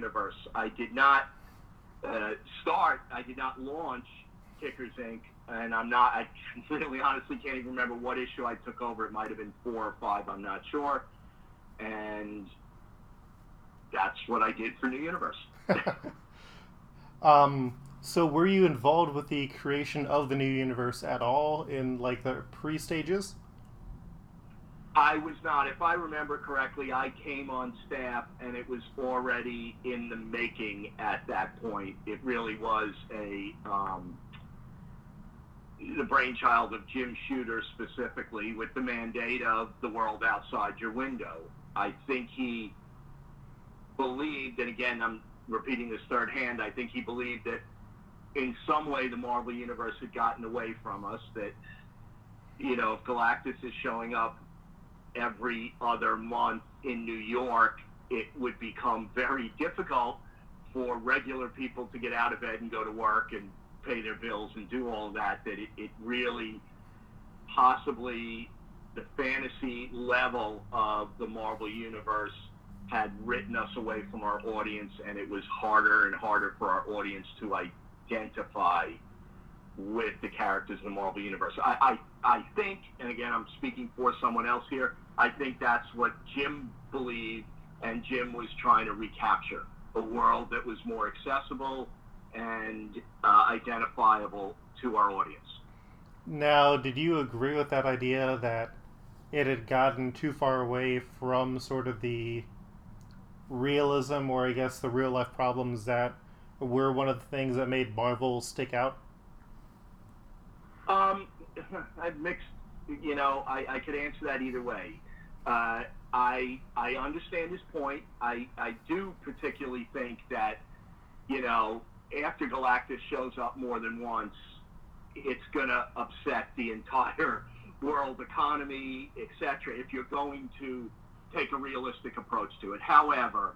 Universe. I did not uh, start, I did not launch Kickers Inc., and I'm not, I really honestly can't even remember what issue I took over. It might have been four or five, I'm not sure. And that's what I did for New Universe. um, so were you involved with the creation of the New Universe at all in like the pre stages? I was not. If I remember correctly, I came on staff and it was already in the making at that point. It really was a um, the brainchild of Jim Shooter specifically with the mandate of the world outside your window. I think he believed, and again, I'm repeating this third hand, I think he believed that in some way the Marvel Universe had gotten away from us, that, you know, if Galactus is showing up every other month in New York, it would become very difficult for regular people to get out of bed and go to work and pay their bills and do all that, that it, it really possibly the fantasy level of the Marvel Universe had written us away from our audience, and it was harder and harder for our audience to identify with the characters in the Marvel Universe. I, I, I think, and again, I'm speaking for someone else here, I think that's what Jim believed, and Jim was trying to recapture a world that was more accessible and uh, identifiable to our audience. Now, did you agree with that idea that it had gotten too far away from sort of the realism or I guess the real life problems that were one of the things that made Marvel stick out? Um, I've mixed, you know, I, I could answer that either way. Uh, I I understand his point. I, I do particularly think that, you know, after Galactus shows up more than once, it's going to upset the entire world economy, etc. If you're going to take a realistic approach to it. However,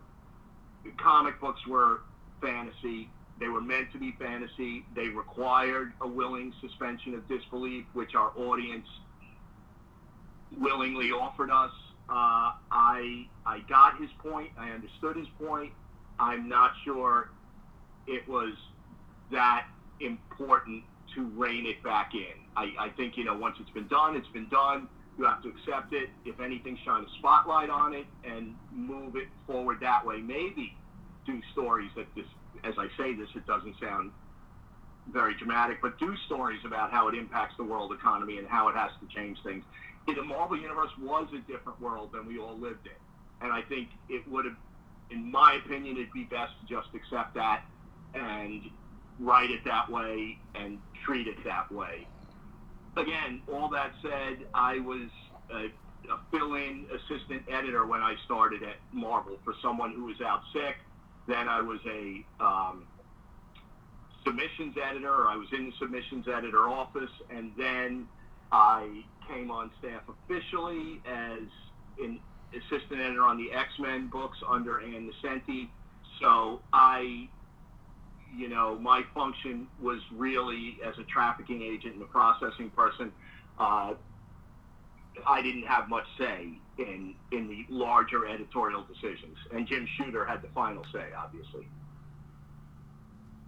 comic books were fantasy. They were meant to be fantasy. They required a willing suspension of disbelief, which our audience willingly offered us. Uh, I I got his point. I understood his point. I'm not sure it was that important to rein it back in. I, I think you know once it's been done, it's been done. You have to accept it. If anything, shine a spotlight on it and move it forward that way. Maybe do stories that this, as I say this, it doesn't sound very dramatic, but do stories about how it impacts the world economy and how it has to change things. The Marvel Universe was a different world than we all lived in. And I think it would have, in my opinion, it'd be best to just accept that and write it that way and treat it that way again, all that said, I was a, a fill-in assistant editor when I started at Marvel for someone who was out sick. Then I was a um, submissions editor. I was in the submissions editor office, and then I came on staff officially as an assistant editor on the X-Men books under Ann Nocenti. So I you know, my function was really as a trafficking agent and a processing person. Uh, I didn't have much say in in the larger editorial decisions, and Jim Shooter had the final say, obviously.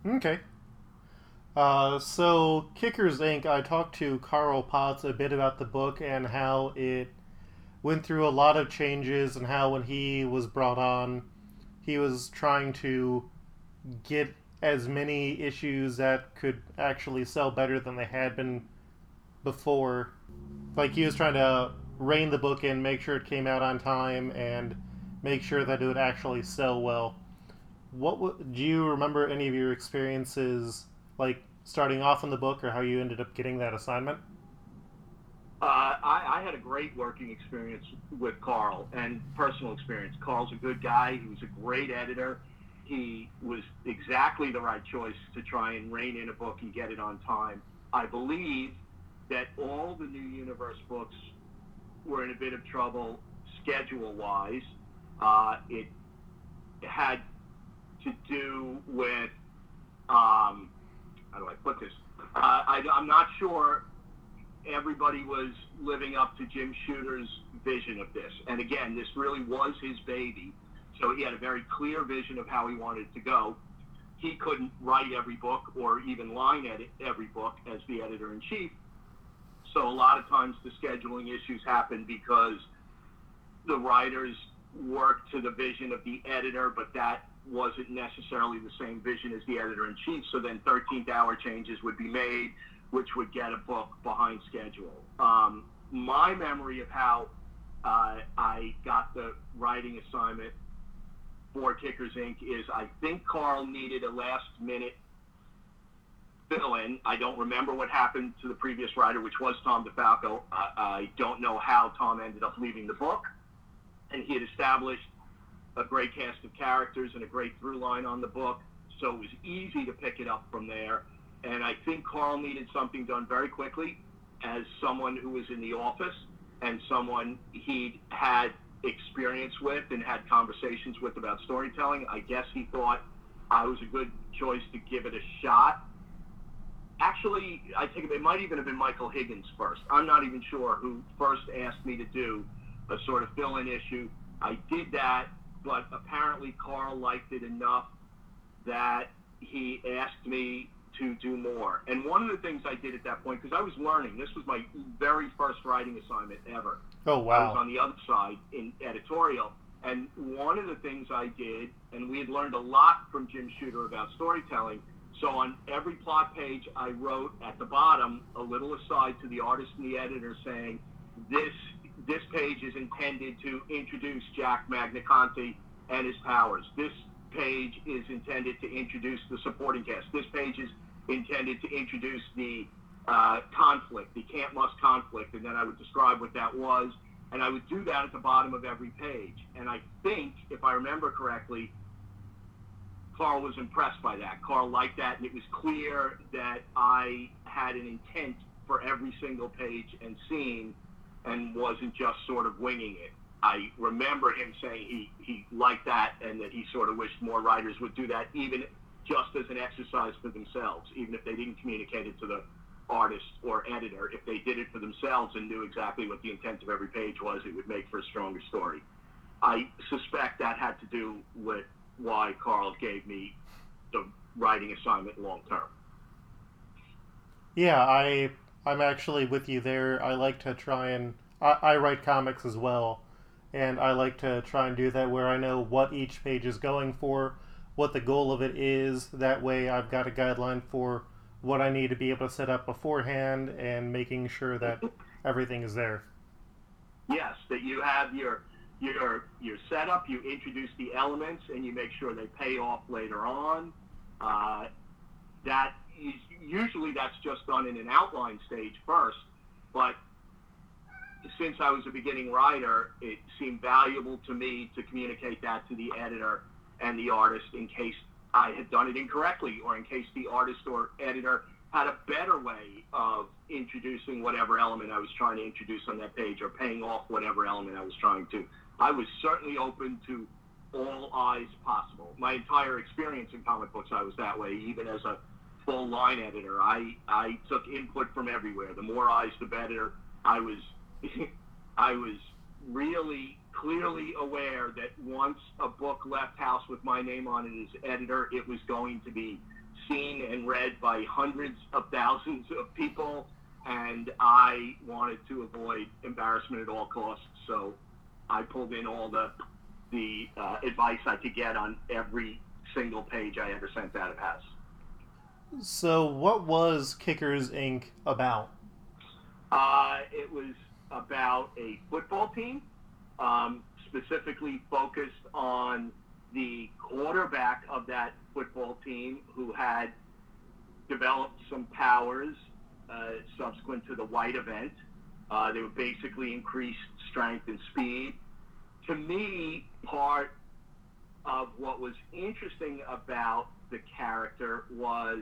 Okay. Uh, so, Kickers Inc. I talked to Carl Potts a bit about the book and how it went through a lot of changes, and how when he was brought on, he was trying to get as many issues that could actually sell better than they had been before. Like he was trying to rein the book in, make sure it came out on time, and make sure that it would actually sell well. What w- do you remember any of your experiences like starting off in the book, or how you ended up getting that assignment? Uh, I, I, had a great working experience with Carl and personal experience. Carl's a good guy. He was a great editor he was exactly the right choice to try and rein in a book and get it on time. I believe that all the New Universe books were in a bit of trouble schedule wise. Uh, it had to do with, um, how do I put this? Uh, I, am not sure everybody was living up to Jim Shooter's vision of this. And again, this really was his baby. So he had a very clear vision of how he wanted to go. He couldn't write every book or even line edit every book as the editor in chief. So a lot of times the scheduling issues happen because the writers work to the vision of the editor, but that wasn't necessarily the same vision as the editor in chief. So then 13th hour changes would be made, which would get a book behind schedule. Um, my memory of how uh, I got the writing assignment for Kickers Inc. is I think Carl needed a last minute fill in. I don't remember what happened to the previous writer, which was Tom DeFalco. Uh, I don't know how Tom ended up leaving the book. And he had established a great cast of characters and a great through line on the book. So it was easy to pick it up from there. And I think Carl needed something done very quickly as someone who was in the office and someone he'd had experience with and had conversations with about storytelling. I guess he thought I was a good choice to give it a shot. Actually, I think it might even have been Michael Higgins first. I'm not even sure who first asked me to do a sort of fill in issue. I did that, but apparently Carl liked it enough that he asked me to do more. And one of the things I did at that point, because I was learning, this was my very first writing assignment ever. Oh, wow. I was on the other side in editorial. And one of the things I did, and we had learned a lot from Jim Shooter about storytelling. So on every plot page, I wrote at the bottom a little aside to the artist and the editor saying, this this page is intended to introduce Jack Magniconte and his powers. This page is intended to introduce the supporting cast. This page is intended to introduce the uh, conflict, the can't must conflict, and then I would describe what that was, and I would do that at the bottom of every page. And I think, if I remember correctly, Carl was impressed by that. Carl liked that, and it was clear that I had an intent for every single page and scene, and wasn't just sort of winging it. I remember him saying he, he liked that and that he sort of wished more writers would do that, even just as an exercise for themselves, even if they didn't communicate it to the artist or editor. If they did it for themselves and knew exactly what the intent of every page was, it would make for a stronger story. I suspect that had to do with why Carl gave me the writing assignment long term. Yeah, I I'm actually with you there. I like to try and I, I write comics as well, and I like to try and do that where I know what each page is going for, what the goal of it is. That way, I've got a guideline for what I need to be able to set up beforehand and making sure that everything is there. Yes, that you have your your your setup. You introduce the elements, and you make sure they pay off later on. Uh, that is, usually that's just done in an outline stage first, but since I was a beginning writer, it seemed valuable to me to communicate that to the editor and the artist in case I had done it incorrectly or in case the artist or editor had a better way of introducing whatever element I was trying to introduce on that page or paying off whatever element I was trying to. I was certainly open to all eyes possible. My entire experience in comic books, I was that way, even as a full line editor. I, I took input from everywhere. The more eyes, the better. I was I was really clearly aware that once a book left house with my name on it as editor, it was going to be seen and read by hundreds of thousands of people, and I wanted to avoid embarrassment at all costs. So I pulled in all the the uh, advice I could get on every single page I ever sent out of house. So, what was Kickers Inc. about? Uh, it was about a football team, um, specifically focused on the quarterback of that football team who had developed some powers uh, subsequent to the white event. Uh, they were basically increased strength and speed. To me, part of what was interesting about the character was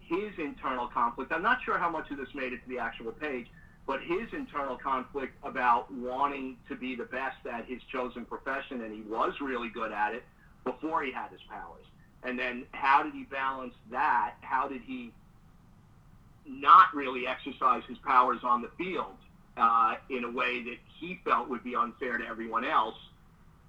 his internal conflict. I'm not sure how much of this made it to the actual page, but his internal conflict about wanting to be the best at his chosen profession, and he was really good at it before he had his powers. And then how did he balance that? How did he not really exercise his powers on the field uh, in a way that he felt would be unfair to everyone else.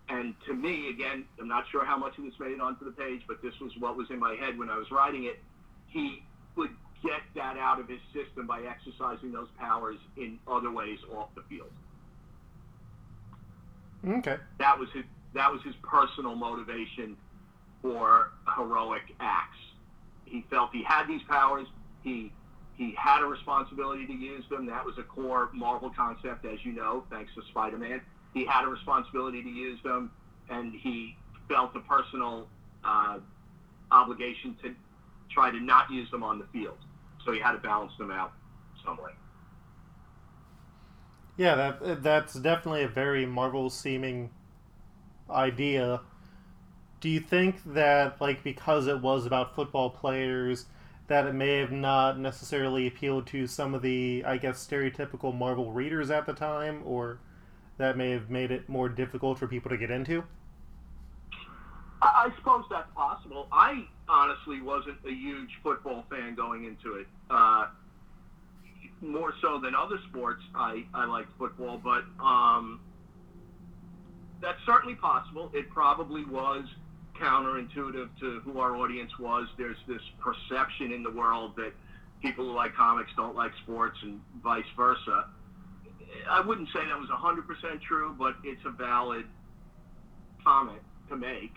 And to me, again, I'm not sure how much of this made it onto the page, but this was what was in my head when I was writing it. He would get that out of his system by exercising those powers in other ways off the field. Okay. That was his that was his personal motivation for heroic acts. He felt he had these powers. He he had a responsibility to use them. That was a core Marvel concept, as you know, thanks to Spider-Man. He had a responsibility to use them, and he felt a personal uh, obligation to try to not use them on the field. So he had to balance them out some way. Yeah, that that's definitely a very Marvel seeming idea. Do you think that like because it was about football players that it may have not necessarily appealed to some of the I guess stereotypical Marvel readers at the time or that may have made it more difficult for people to get into? I suppose that's possible. I honestly wasn't a huge football fan going into it. Uh, more so than other sports, I, I liked football, but um, that's certainly possible. It probably was counterintuitive to who our audience was. There's this perception in the world that people who like comics don't like sports and vice versa. I wouldn't say that was 100% true, but it's a valid comment to make.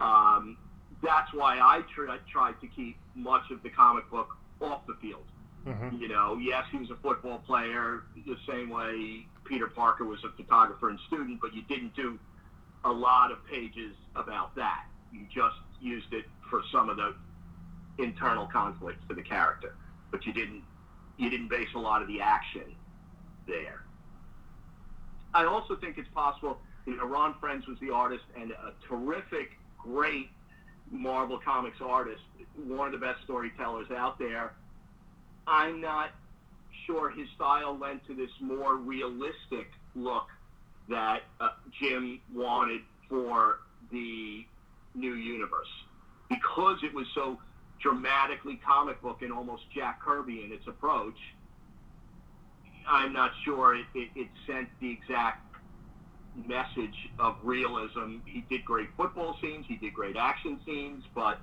Um, that's why I tr- tried to keep much of the comic book off the field. Mm-hmm. You know, yes, he was a football player the same way Peter Parker was a photographer and student, but you didn't do a lot of pages about that. You just used it for some of the internal conflicts to the character, but you didn't you didn't base a lot of the action there. I also think it's possible. You know, Ron Frenz was the artist and a terrific, great Marvel Comics artist, one of the best storytellers out there. I'm not sure his style lent to this more realistic look that uh, Jim wanted for the new universe because it was so dramatically comic book and almost Jack Kirby in its approach. I'm not sure it, it, it sent the exact message of realism. He did great football scenes, he did great action scenes, but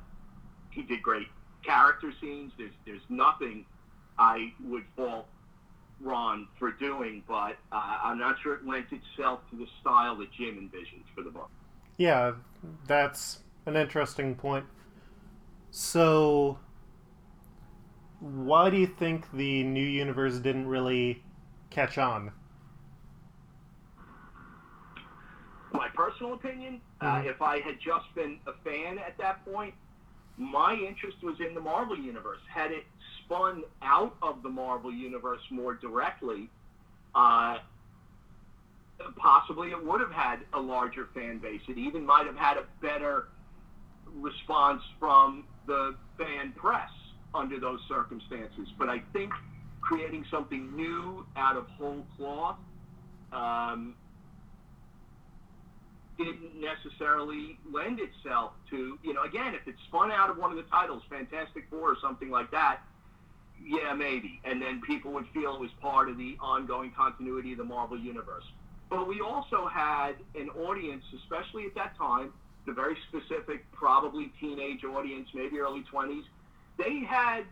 he did great character scenes. There's there's nothing I would fault Ron for doing, but uh, I'm not sure it lent itself to the style that Jim envisioned for the book. Yeah, that's an interesting point. So, why do you think the new universe didn't really catch on? My personal opinion, uh, mm-hmm. uh, if I had just been a fan at that point, my interest was in the Marvel universe. Had it spun out of the Marvel universe more directly, uh, possibly it would have had a larger fan base. It even might have had a better response from the fan press under those circumstances. But I think creating something new out of whole cloth um, didn't necessarily lend itself to, you know, again, if it spun out of one of the titles, Fantastic Four or something like that, yeah, maybe. And then people would feel it was part of the ongoing continuity of the Marvel Universe. But we also had an audience, especially at that time, the very specific, probably teenage audience, maybe early 20s, they had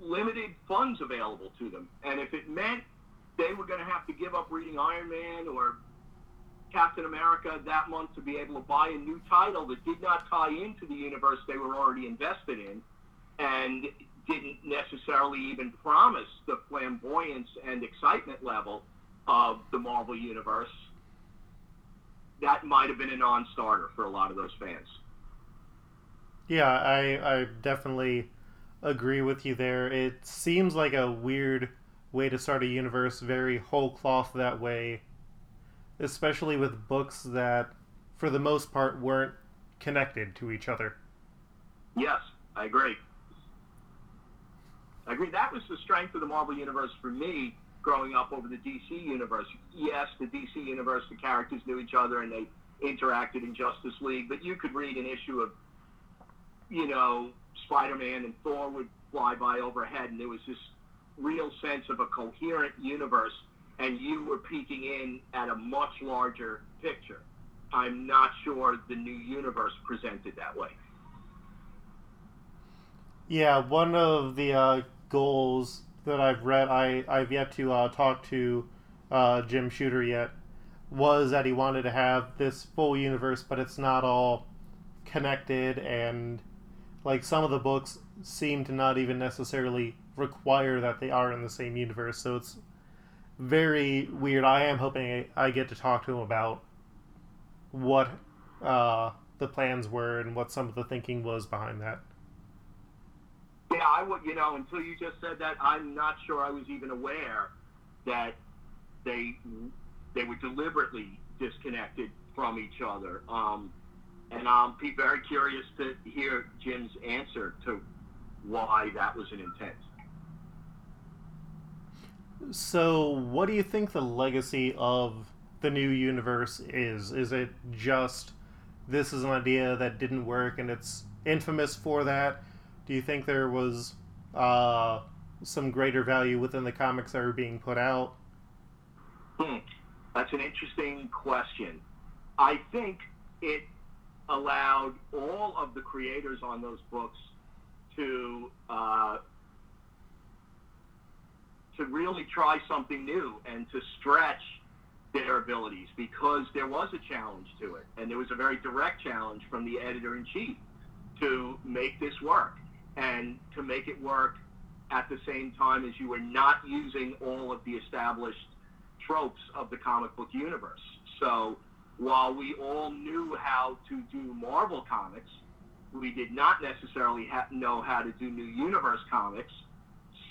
limited funds available to them. And if it meant they were going to have to give up reading Iron Man or Captain America that month to be able to buy a new title that did not tie into the universe they were already invested in and didn't necessarily even promise the flamboyance and excitement level of the Marvel Universe, that might have been a non-starter for a lot of those fans. Yeah, I I definitely agree with you there. It seems like a weird way to start a universe, very whole cloth that way, especially with books that, for the most part, weren't connected to each other. Yes, I agree. I agree. That was the strength of the Marvel Universe for me growing up over the DC universe. Yes, the DC universe, the characters knew each other and they interacted in Justice League, but you could read an issue of, you know, Spider-Man and Thor would fly by overhead, and there was this real sense of a coherent universe and you were peeking in at a much larger picture. I'm not sure the new universe presented that way. Yeah, one of the uh, goals that I've read, I, I've yet to uh, talk to uh, Jim Shooter yet, was that he wanted to have this full universe, but it's not all connected, and like some of the books seem to not even necessarily require that they are in the same universe, so it's very weird. I am hoping I get to talk to him about what uh, the plans were and what some of the thinking was behind that. Yeah, I would. You know, until you just said that, I'm not sure I was even aware that they they were deliberately disconnected from each other. Um, and I'm be very curious to hear Jim's answer to why that was an intent. So, what do you think the legacy of the new universe is? Is it just this is an idea that didn't work and it's infamous for that? Do you think there was uh, some greater value within the comics that were being put out? Hmm. That's an interesting question. I think it allowed all of the creators on those books to uh, to really try something new and to stretch their abilities because there was a challenge to it and there was a very direct challenge from the editor in chief to make this work and to make it work at the same time as you were not using all of the established tropes of the comic book universe. So while we all knew how to do Marvel comics, we did not necessarily ha- know how to do New Universe comics.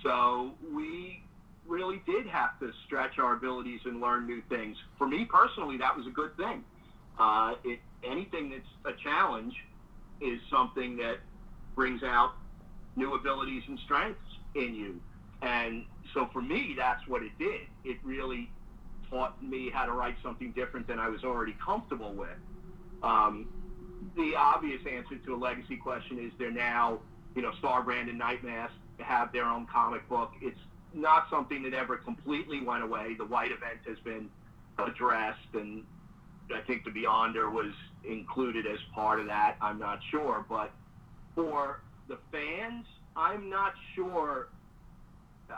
So we really did have to stretch our abilities and learn new things. For me personally, that was a good thing. Uh, it, anything that's a challenge is something that brings out new abilities and strengths in you. And so for me, that's what it did. It really taught me how to write something different than I was already comfortable with. Um, the obvious answer to a legacy question is they're now, you know, Starbrand and Nightmask have their own comic book. It's not something that ever completely went away. The White event has been addressed, and I think the Beyonder was included as part of that. I'm not sure, but for the fans, I'm not sure.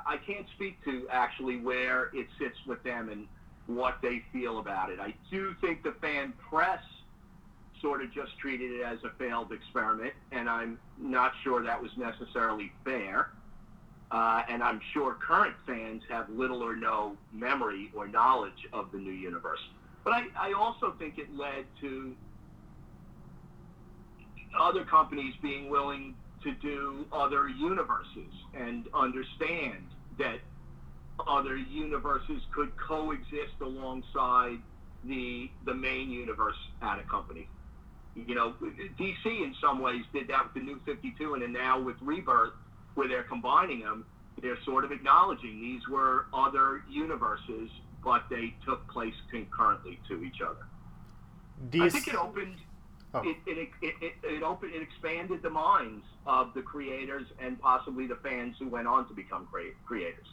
I can't speak to actually where it sits with them and what they feel about it. I do think the fan press sort of just treated it as a failed experiment, and I'm not sure that was necessarily fair. Uh, and I'm sure current fans have little or no memory or knowledge of the new universe. But I, I also think it led to other companies being willing to do other universes and understand that other universes could coexist alongside the the main universe at a company. You know, DC in some ways did that with the New 52, and then now with Rebirth, where they're combining them, they're sort of acknowledging these were other universes, but they took place concurrently to each other. DC... I think it opened. Oh. It, it, it, it, it opened it expanded the minds of the creators and possibly the fans who went on to become creators.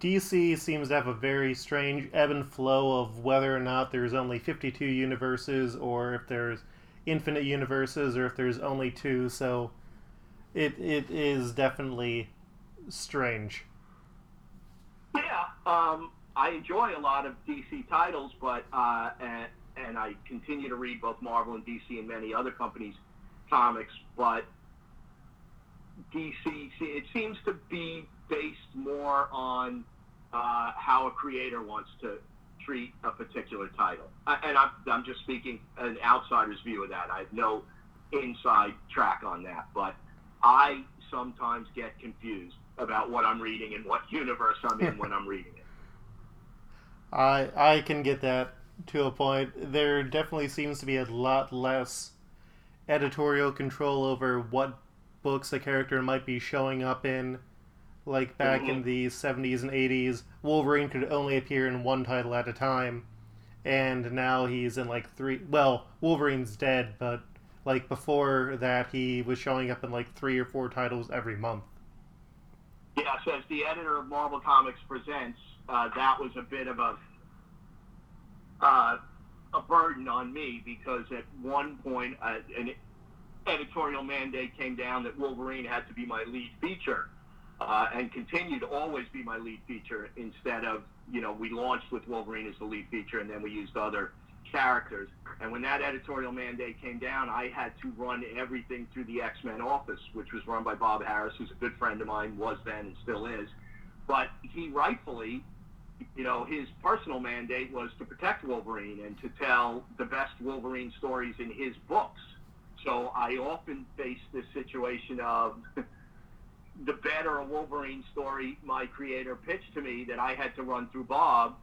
DC seems to have a very strange ebb and flow of whether or not there's only 52 universes or if there's infinite universes or if there's only two. So it it is definitely strange. Yeah, um, I enjoy a lot of DC titles, but uh, and, and I continue to read both Marvel and DC and many other companies' comics, but DC it seems to be based more on uh, how a creator wants to treat a particular title. And I'm, I'm just speaking an outsider's view of that. I have no inside track on that, but I sometimes get confused about what I'm reading and what universe I'm in when I'm reading it. I I can get that to a point. There definitely seems to be a lot less editorial control over what books a character might be showing up in like back in the 70s and 80s, Wolverine could only appear in one title at a time. And now he's in like three. Well, Wolverine's dead, but like before that, he was showing up in like three or four titles every month. Yeah, so as the editor of Marvel Comics Presents, uh, that was a bit of a uh, a burden on me because at one point uh, an editorial mandate came down that Wolverine had to be my lead feature uh, and continued to always be my lead feature instead of you know we launched with Wolverine as the lead feature and then we used other characters. And when that editorial mandate came down, I had to run everything through the X Men office, which was run by Bob Harras, who's a good friend of mine, was then and still is. But he rightfully, you know, his personal mandate was to protect Wolverine and to tell the best Wolverine stories in his books. So I often face this situation of the better a Wolverine story my creator pitched to me that I had to run through Bob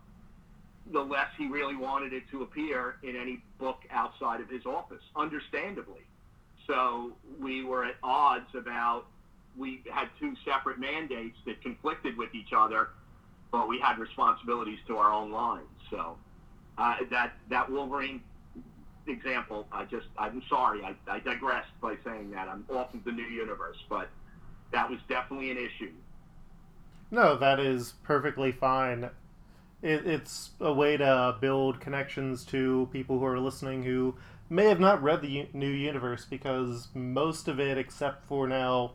the less he really wanted it to appear in any book outside of his office, understandably. So we were at odds about, we had two separate mandates that conflicted with each other, but we had responsibilities to our own line. So uh, that, that Wolverine example, I just, I'm sorry, I, I digressed by saying that. I'm off of the new universe, but that was definitely an issue. No, that is perfectly fine it, it's a way to build connections to people who are listening who may have not read the U- new universe because most of it, except for now,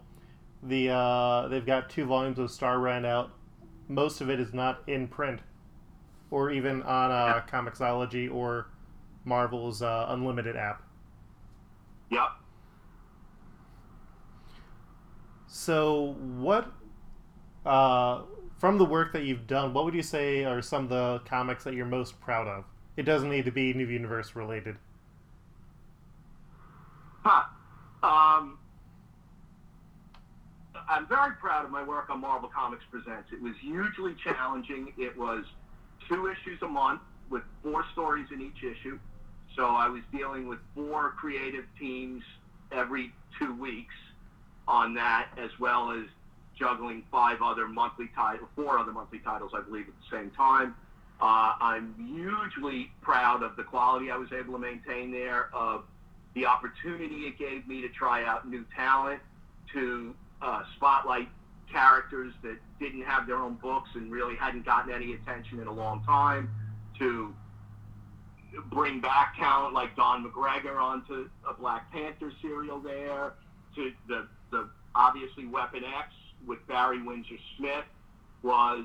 the uh, they've got two volumes of Starbrand out. Most of it is not in print, or even on uh, Comixology or Marvel's uh, Unlimited app. Yep. So what? Uh, from the work that you've done, what would you say are some of the comics that you're most proud of? It doesn't need to be New Universe related. Huh. Um, I'm very proud of my work on Marvel Comics Presents. It was hugely challenging. It was two issues a month with four stories in each issue. So I was dealing with four creative teams every two weeks on that, as well as juggling five other monthly titles, four other monthly titles, I believe, at the same time. Uh, I'm hugely proud of the quality I was able to maintain there, of the opportunity it gave me to try out new talent, to uh, spotlight characters that didn't have their own books and really hadn't gotten any attention in a long time, to bring back talent like Don McGregor onto a Black Panther serial there, to the, the obviously Weapon X with Barry Windsor Smith was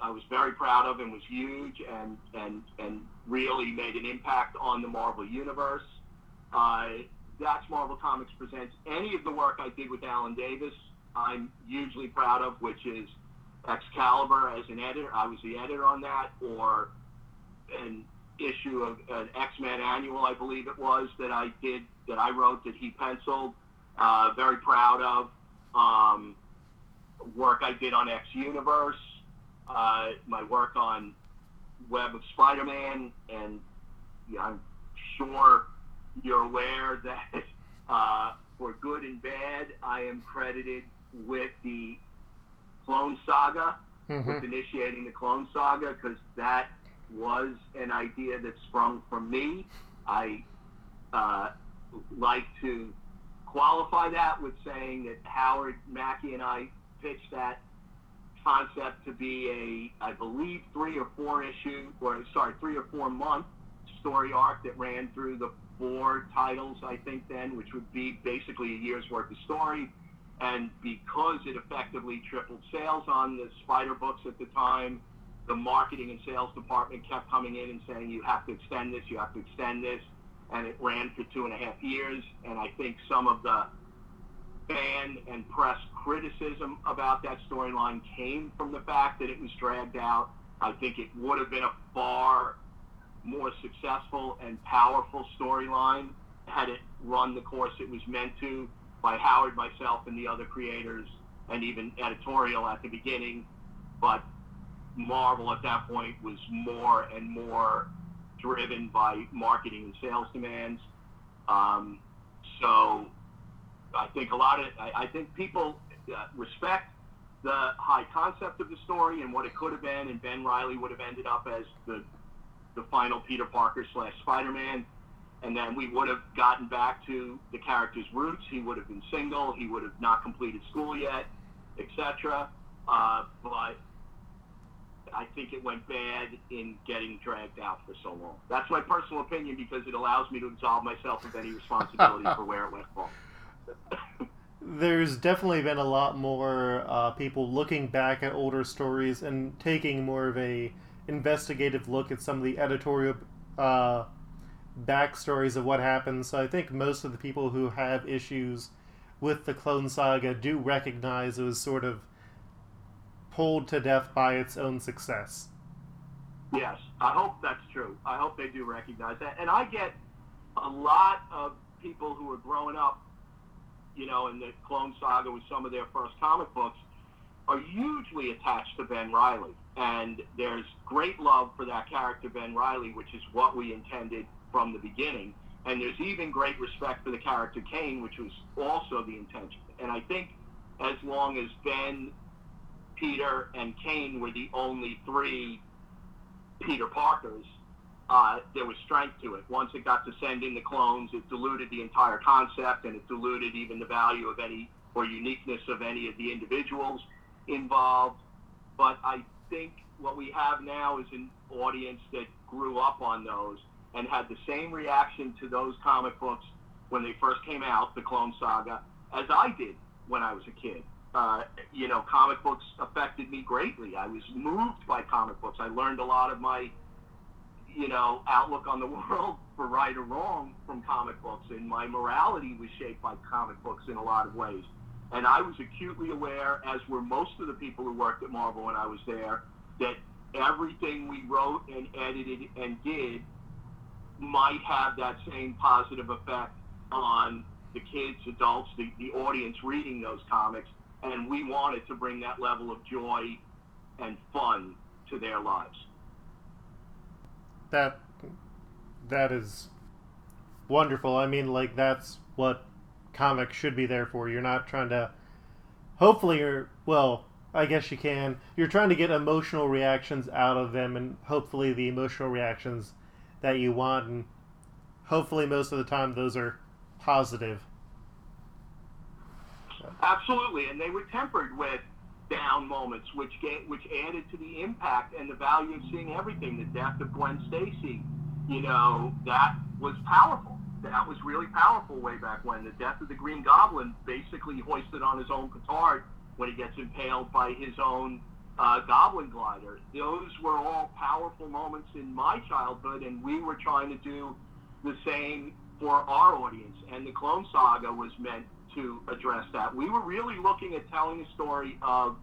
I was very proud of and was huge and and and really made an impact on the Marvel universe. Uh, that's Marvel Comics presents any of the work I did with Alan Davis. I'm hugely proud of, which is Excalibur as an editor. I was the editor on that, or an issue of an X Men annual, I believe it was that I did that I wrote that he penciled. Uh, very proud of. Um, work I did on X Universe, uh, my work on Web of Spider-Man, and I'm sure you're aware that uh, for good and bad, I am credited with the Clone Saga, mm-hmm. with initiating the Clone Saga, because that was an idea that sprung from me. I uh, like to qualify that with saying that Howard Mackie and I pitched that concept to be a, I believe, three or four issue, or sorry, three or four month story arc that ran through the four titles, I think, then, which would be basically a year's worth of story. And because it effectively tripled sales on the Spider books at the time, the marketing and sales department kept coming in and saying, you have to extend this, you have to extend this. And it ran for two and a half years. And I think some of the fan and press criticism about that storyline came from the fact that it was dragged out. I think it would have been a far more successful and powerful storyline had it run the course it was meant to by Howard, myself, and the other creators, and even editorial at the beginning. But Marvel at that point was more and more driven by marketing and sales demands. Um, so I think a lot of I, I think people uh, respect the high concept of the story and what it could have been, and Ben Reilly would have ended up as the the final Peter Parker slash Spider-Man, and then we would have gotten back to the character's roots. He would have been single. He would have not completed school yet, etc. Uh, but I think it went bad in getting dragged out for so long. That's my personal opinion because it allows me to absolve myself of any responsibility for where it went wrong. There's definitely been a lot more uh, people looking back at older stories and taking more of a investigative look at some of the editorial uh, backstories of what happened. So I think most of the people who have issues with the Clone Saga do recognize it was sort of pulled to death by its own success. Yes, I hope that's true. I hope they do recognize that. And I get a lot of people who are growing up, you know, in the Clone Saga with some of their first comic books, are hugely attached to Ben Reilly, And there's great love for that character, Ben Reilly, which is what we intended from the beginning. And there's even great respect for the character Kaine, which was also the intention. And I think as long as Ben, Peter, and Kaine were the only three Peter Parkers, uh, there was strength to it. Once it got to sending the clones, it diluted the entire concept and it diluted even the value of any or uniqueness of any of the individuals involved. But I think what we have now is an audience that grew up on those and had the same reaction to those comic books when they first came out, the Clone Saga, as I did when I was a kid. Uh, you know, comic books affected me greatly. I was moved by comic books. I learned a lot of my, you know, outlook on the world, for right or wrong, from comic books, and my morality was shaped by comic books in a lot of ways. And I was acutely aware, as were most of the people who worked at Marvel when I was there, that everything we wrote and edited and did might have that same positive effect on the kids, adults, the, the audience reading those comics. And we wanted to bring that level of joy and fun to their lives. That that is wonderful. I mean, like that's what comics should be there for. You're not trying to. Hopefully, you're well. I guess you can. You're trying to get emotional reactions out of them, and hopefully, the emotional reactions that you want, and hopefully, most of the time, those are positive. Absolutely, and they were tempered with down moments, which get, which added to the impact and the value of seeing everything. The death of Gwen Stacy, you know, that was powerful. That was really powerful way back when. The death of the Green Goblin, basically hoisted on his own petard when he gets impaled by his own uh, Goblin glider. Those were all powerful moments in my childhood, and we were trying to do the same for our audience. And the Clone Saga was meant to address that. We were really looking at telling a story of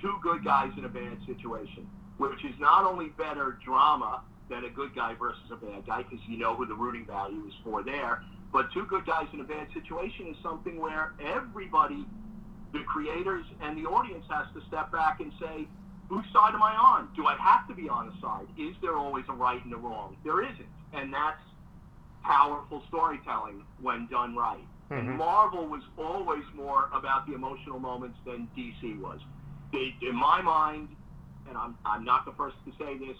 two good guys in a bad situation, which is not only better drama than a good guy versus a bad guy, because you know who the rooting value is for there, but two good guys in a bad situation is something where everybody, the creators and the audience, has to step back and say, whose side am I on? Do I have to be on a side? Is there always a right and a wrong? There isn't. And that's powerful storytelling when done right. Mm-hmm. And Marvel was always more about the emotional moments than DC was. They, in my mind, and I'm, I'm not the first to say this,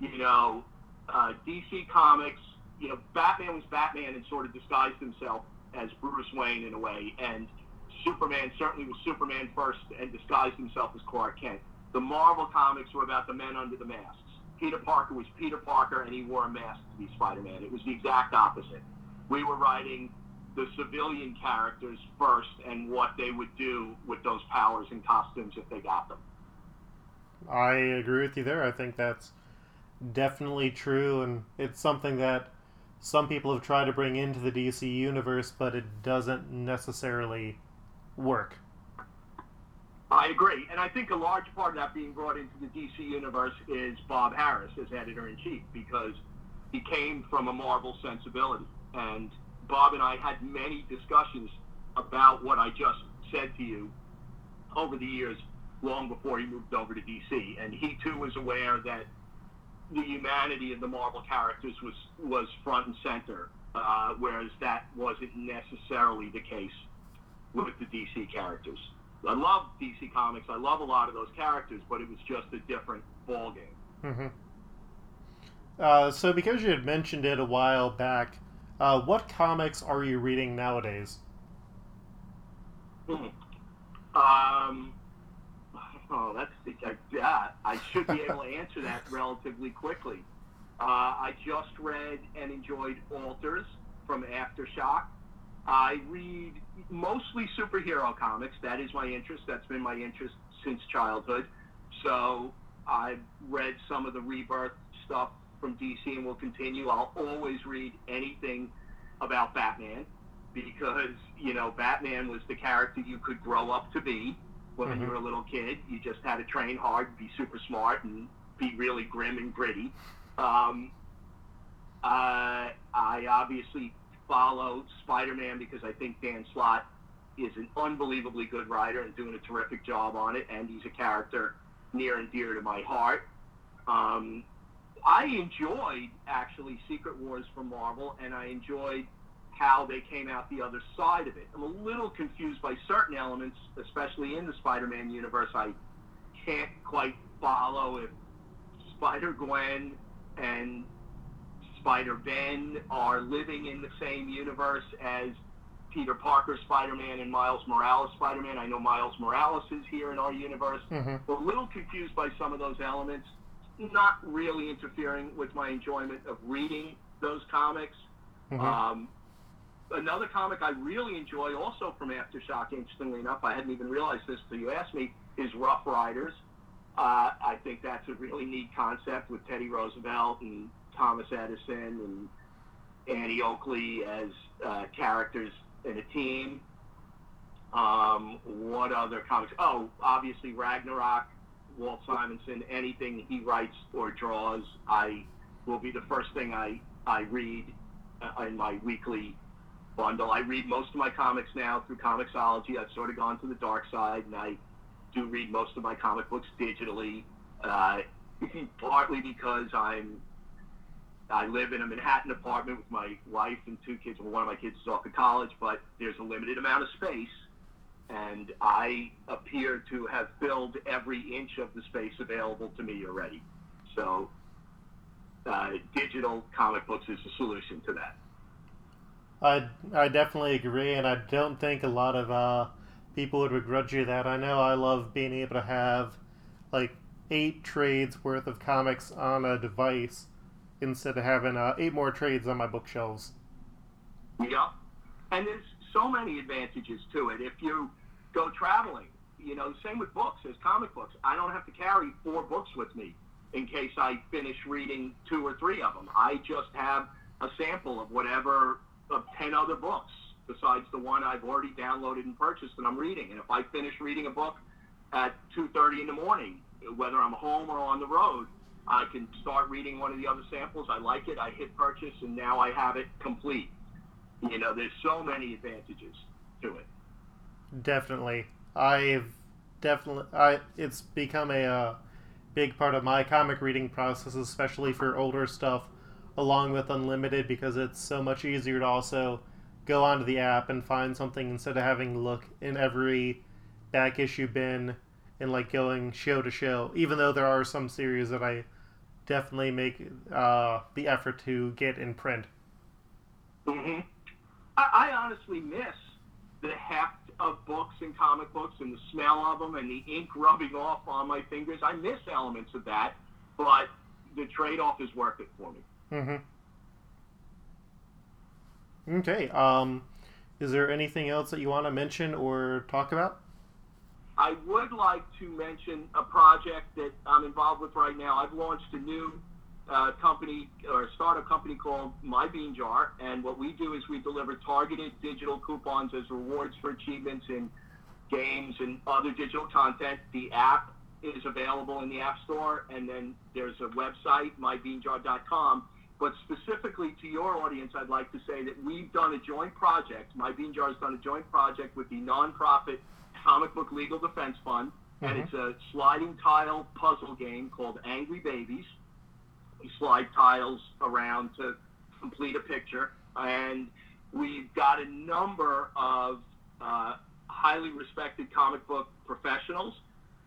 you know, uh, DC Comics, you know, Batman was Batman and sort of disguised himself as Bruce Wayne in a way, and Superman certainly was Superman first and disguised himself as Clark Kent. The Marvel comics were about the men under the masks. Peter Parker was Peter Parker, and he wore a mask to be Spider-Man. It was the exact opposite. We were writing the civilian characters first and what they would do with those powers and costumes if they got them. I agree with you there. I think that's definitely true, and it's something that some people have tried to bring into the DC universe, but it doesn't necessarily work. I agree, and I think a large part of that being brought into the DC universe is Bob Harras as editor in chief because he came from a Marvel sensibility, and Bob and I had many discussions about what I just said to you over the years, long before he moved over to DC, and he too was aware that the humanity of the Marvel characters was was front and center, uh, whereas that wasn't necessarily the case with the DC characters. I love DC Comics. I love a lot of those characters, but it was just a different ball game. Mm-hmm. Uh, so, because you had mentioned it a while back, uh, what comics are you reading nowadays? Hmm. Um, Uh, yeah. I should be able to answer that relatively quickly. Uh, I just read and enjoyed Alters from Aftershock. I read mostly superhero comics. That is my interest. That's been my interest since childhood. So I've read some of the Rebirth stuff from DC and will continue. I'll always read anything about Batman because, you know, Batman was the character you could grow up to be when Mhm. you were a little kid. You just had to train hard, be super smart, and be really grim and gritty. Um, uh, I obviously follow Spider-Man because I think Dan Slott is an unbelievably good writer and doing a terrific job on it, and he's a character near and dear to my heart. Um, I enjoyed actually Secret Wars from Marvel, and I enjoyed how they came out the other side of it. I'm a little confused by certain elements, especially in the Spider-Man universe. I can't quite follow if Spider Gwen and Spider Ben are living in the same universe as Peter Parker Spider-Man and Miles Morales Spider-Man. I know Miles Morales is here in our universe. hmm We're a little confused by some of those elements, not really interfering with my enjoyment of reading those comics. hmm Um, another comic I really enjoy, also from Aftershock, interestingly enough, I hadn't even realized this until you asked me, is Rough Riders. Uh, I think that's a really neat concept with Teddy Roosevelt and Thomas Edison and Annie Oakley as uh, characters in a team. Um, what other comics? Oh, obviously Ragnarok, Walt Simonson. Anything he writes or draws, I will be the first thing I I read uh, in my weekly bundle. I read most of my comics now through Comixology. I've sort of gone to the dark side, and I do read most of my comic books digitally. Uh, partly because I'm I live in a Manhattan apartment with my wife and two kids. Well, one of my kids is off to college, but there's a limited amount of space, and I appear to have filled every inch of the space available to me already. So, uh, digital comic books is a solution to that. I I definitely agree, and I don't think a lot of uh, people would begrudge you that. I know I love being able to have like eight trades worth of comics on a device instead of having uh, eight more trades on my bookshelves. Yeah. And there's so many advantages to it. If you go traveling, you know, same with books as comic books. I don't have to carry four books with me in case I finish reading two or three of them. I just have a sample of whatever of 10 other books besides the one I've already downloaded and purchased and I'm reading. And if I finish reading a book at 2:30 in the morning, whether I'm home or on the road, I can start reading one of the other samples. I like it. I hit purchase, and now I have it complete. You know, there's so many advantages to it. Definitely, I've definitely I it's become a uh, big part of my comic reading process, especially for older stuff, along with Unlimited because it's so much easier to also go onto the app and find something instead of having to look in every back issue bin and like going show to show. Even though there are some series that I definitely make uh, the effort to get in print. hmm I, I honestly miss the heft of books and comic books and the smell of them and the ink rubbing off on my fingers. I miss elements of that, but the trade-off is worth it for me. Mm-hmm. Okay. Um, is there anything else that you want to mention or talk about? I would like to mention a project that I'm involved with right now. I've launched a new uh, company or a startup company called My Bean Jar, and what we do is we deliver targeted digital coupons as rewards for achievements in games and other digital content. The app is available in the App Store, and then there's a website, mybeanjar.com. But specifically to your audience, I'd like to say that we've done a joint project. My Bean Jar has done a joint project with the nonprofit Comic Book Legal Defense Fund, and Mhm. it's a sliding tile puzzle game called Angry Babies. You slide tiles around to complete a picture, and we've got a number of uh, highly respected comic book professionals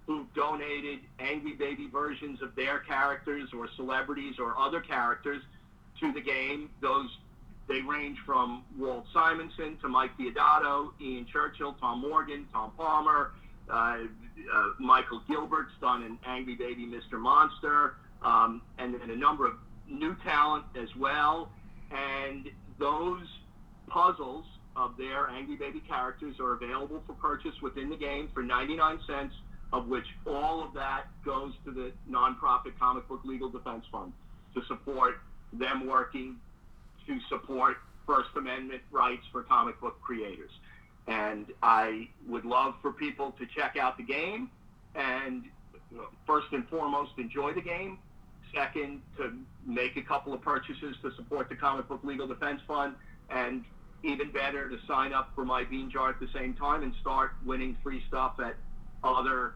who've donated Angry Baby versions of their characters or celebrities or other characters to the game. Those they range from Walt Simonson to Mike Deodato, Ian Churchill, Tom Morgan, Tom Palmer, uh, uh, Michael Gilbert's done an Angry Baby Mr. Monster, um, and then a number of new talent as well. And those puzzles of their Angry Baby characters are available for purchase within the game for 99 cents, of which all of that goes to the nonprofit Comic Book Legal Defense Fund to support them working to support First Amendment rights for comic book creators. And I would love for people to check out the game and first and foremost enjoy the game. Second, to make a couple of purchases to support the Comic Book Legal Defense Fund. And even better, to sign up for my bean jar at the same time and start winning free stuff at other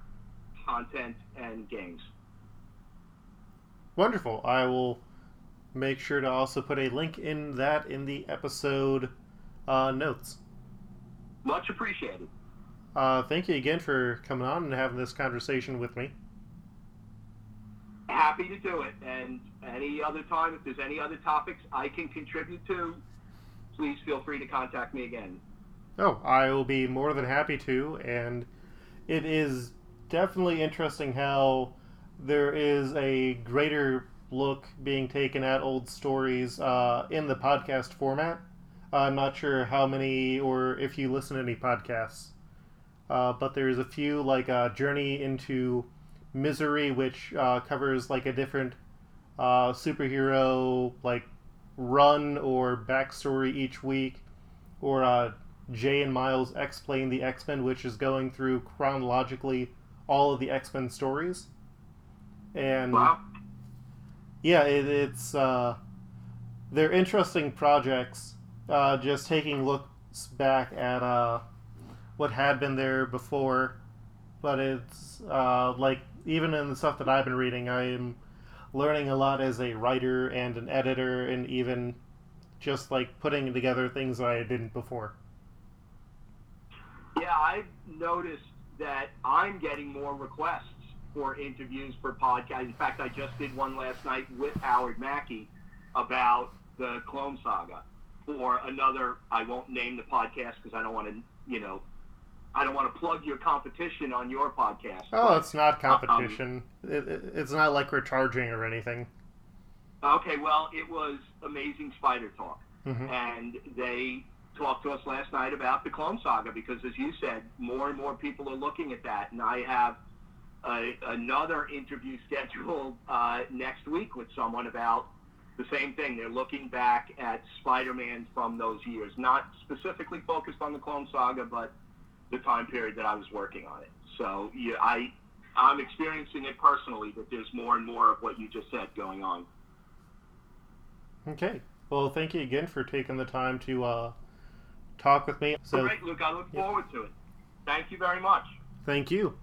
content and games. Wonderful. I will make sure to also put a link in that in the episode uh, notes. Much appreciated. Uh, thank you again for coming on and having this conversation with me. Happy to do it. And any other time, if there's any other topics I can contribute to, please feel free to contact me again. Oh, I will be more than happy to. And it is definitely interesting how there is a greater look being taken at old stories uh, in the podcast format. I'm not sure how many or if you listen to any podcasts, uh, but there's a few like uh, Journey into Misery, which uh, covers like a different uh, superhero like run or backstory each week, or Jay and Miles explain the X Men, which is going through chronologically all of the X Men stories. And Wow. Yeah, it, it's uh, they're interesting projects. Uh, just taking looks back at uh, what had been there before, but it's uh, like even in the stuff that I've been reading, I am learning a lot as a writer and an editor, and even just like putting together things that I didn't before. Yeah, I've noticed that I'm getting more requests for interviews for podcasts. In fact, I just did one last night with Howard Mackie about the Clone Saga for another. I won't name the podcast because I don't want to, you know, I don't want to plug your competition on your podcast. Oh, but- it's not competition. it, it, it's not like we're charging or anything. Okay, well, it was Amazing Spider Talk. hmm and they talked to us last night about the Clone Saga because, as you said, more and more people are looking at that, and I have a, another interview scheduled uh, next week with someone about the same thing. They're looking back at Spider-Man from those years, not specifically focused on the Clone Saga, but the time period that I was working on it. So yeah, I I'm experiencing it personally that there's more and more of what you just said going on. Okay. Well, thank you again for taking the time to uh, talk with me. So, Great, Luke. I look Yep. forward to it. Thank you very much. thank you.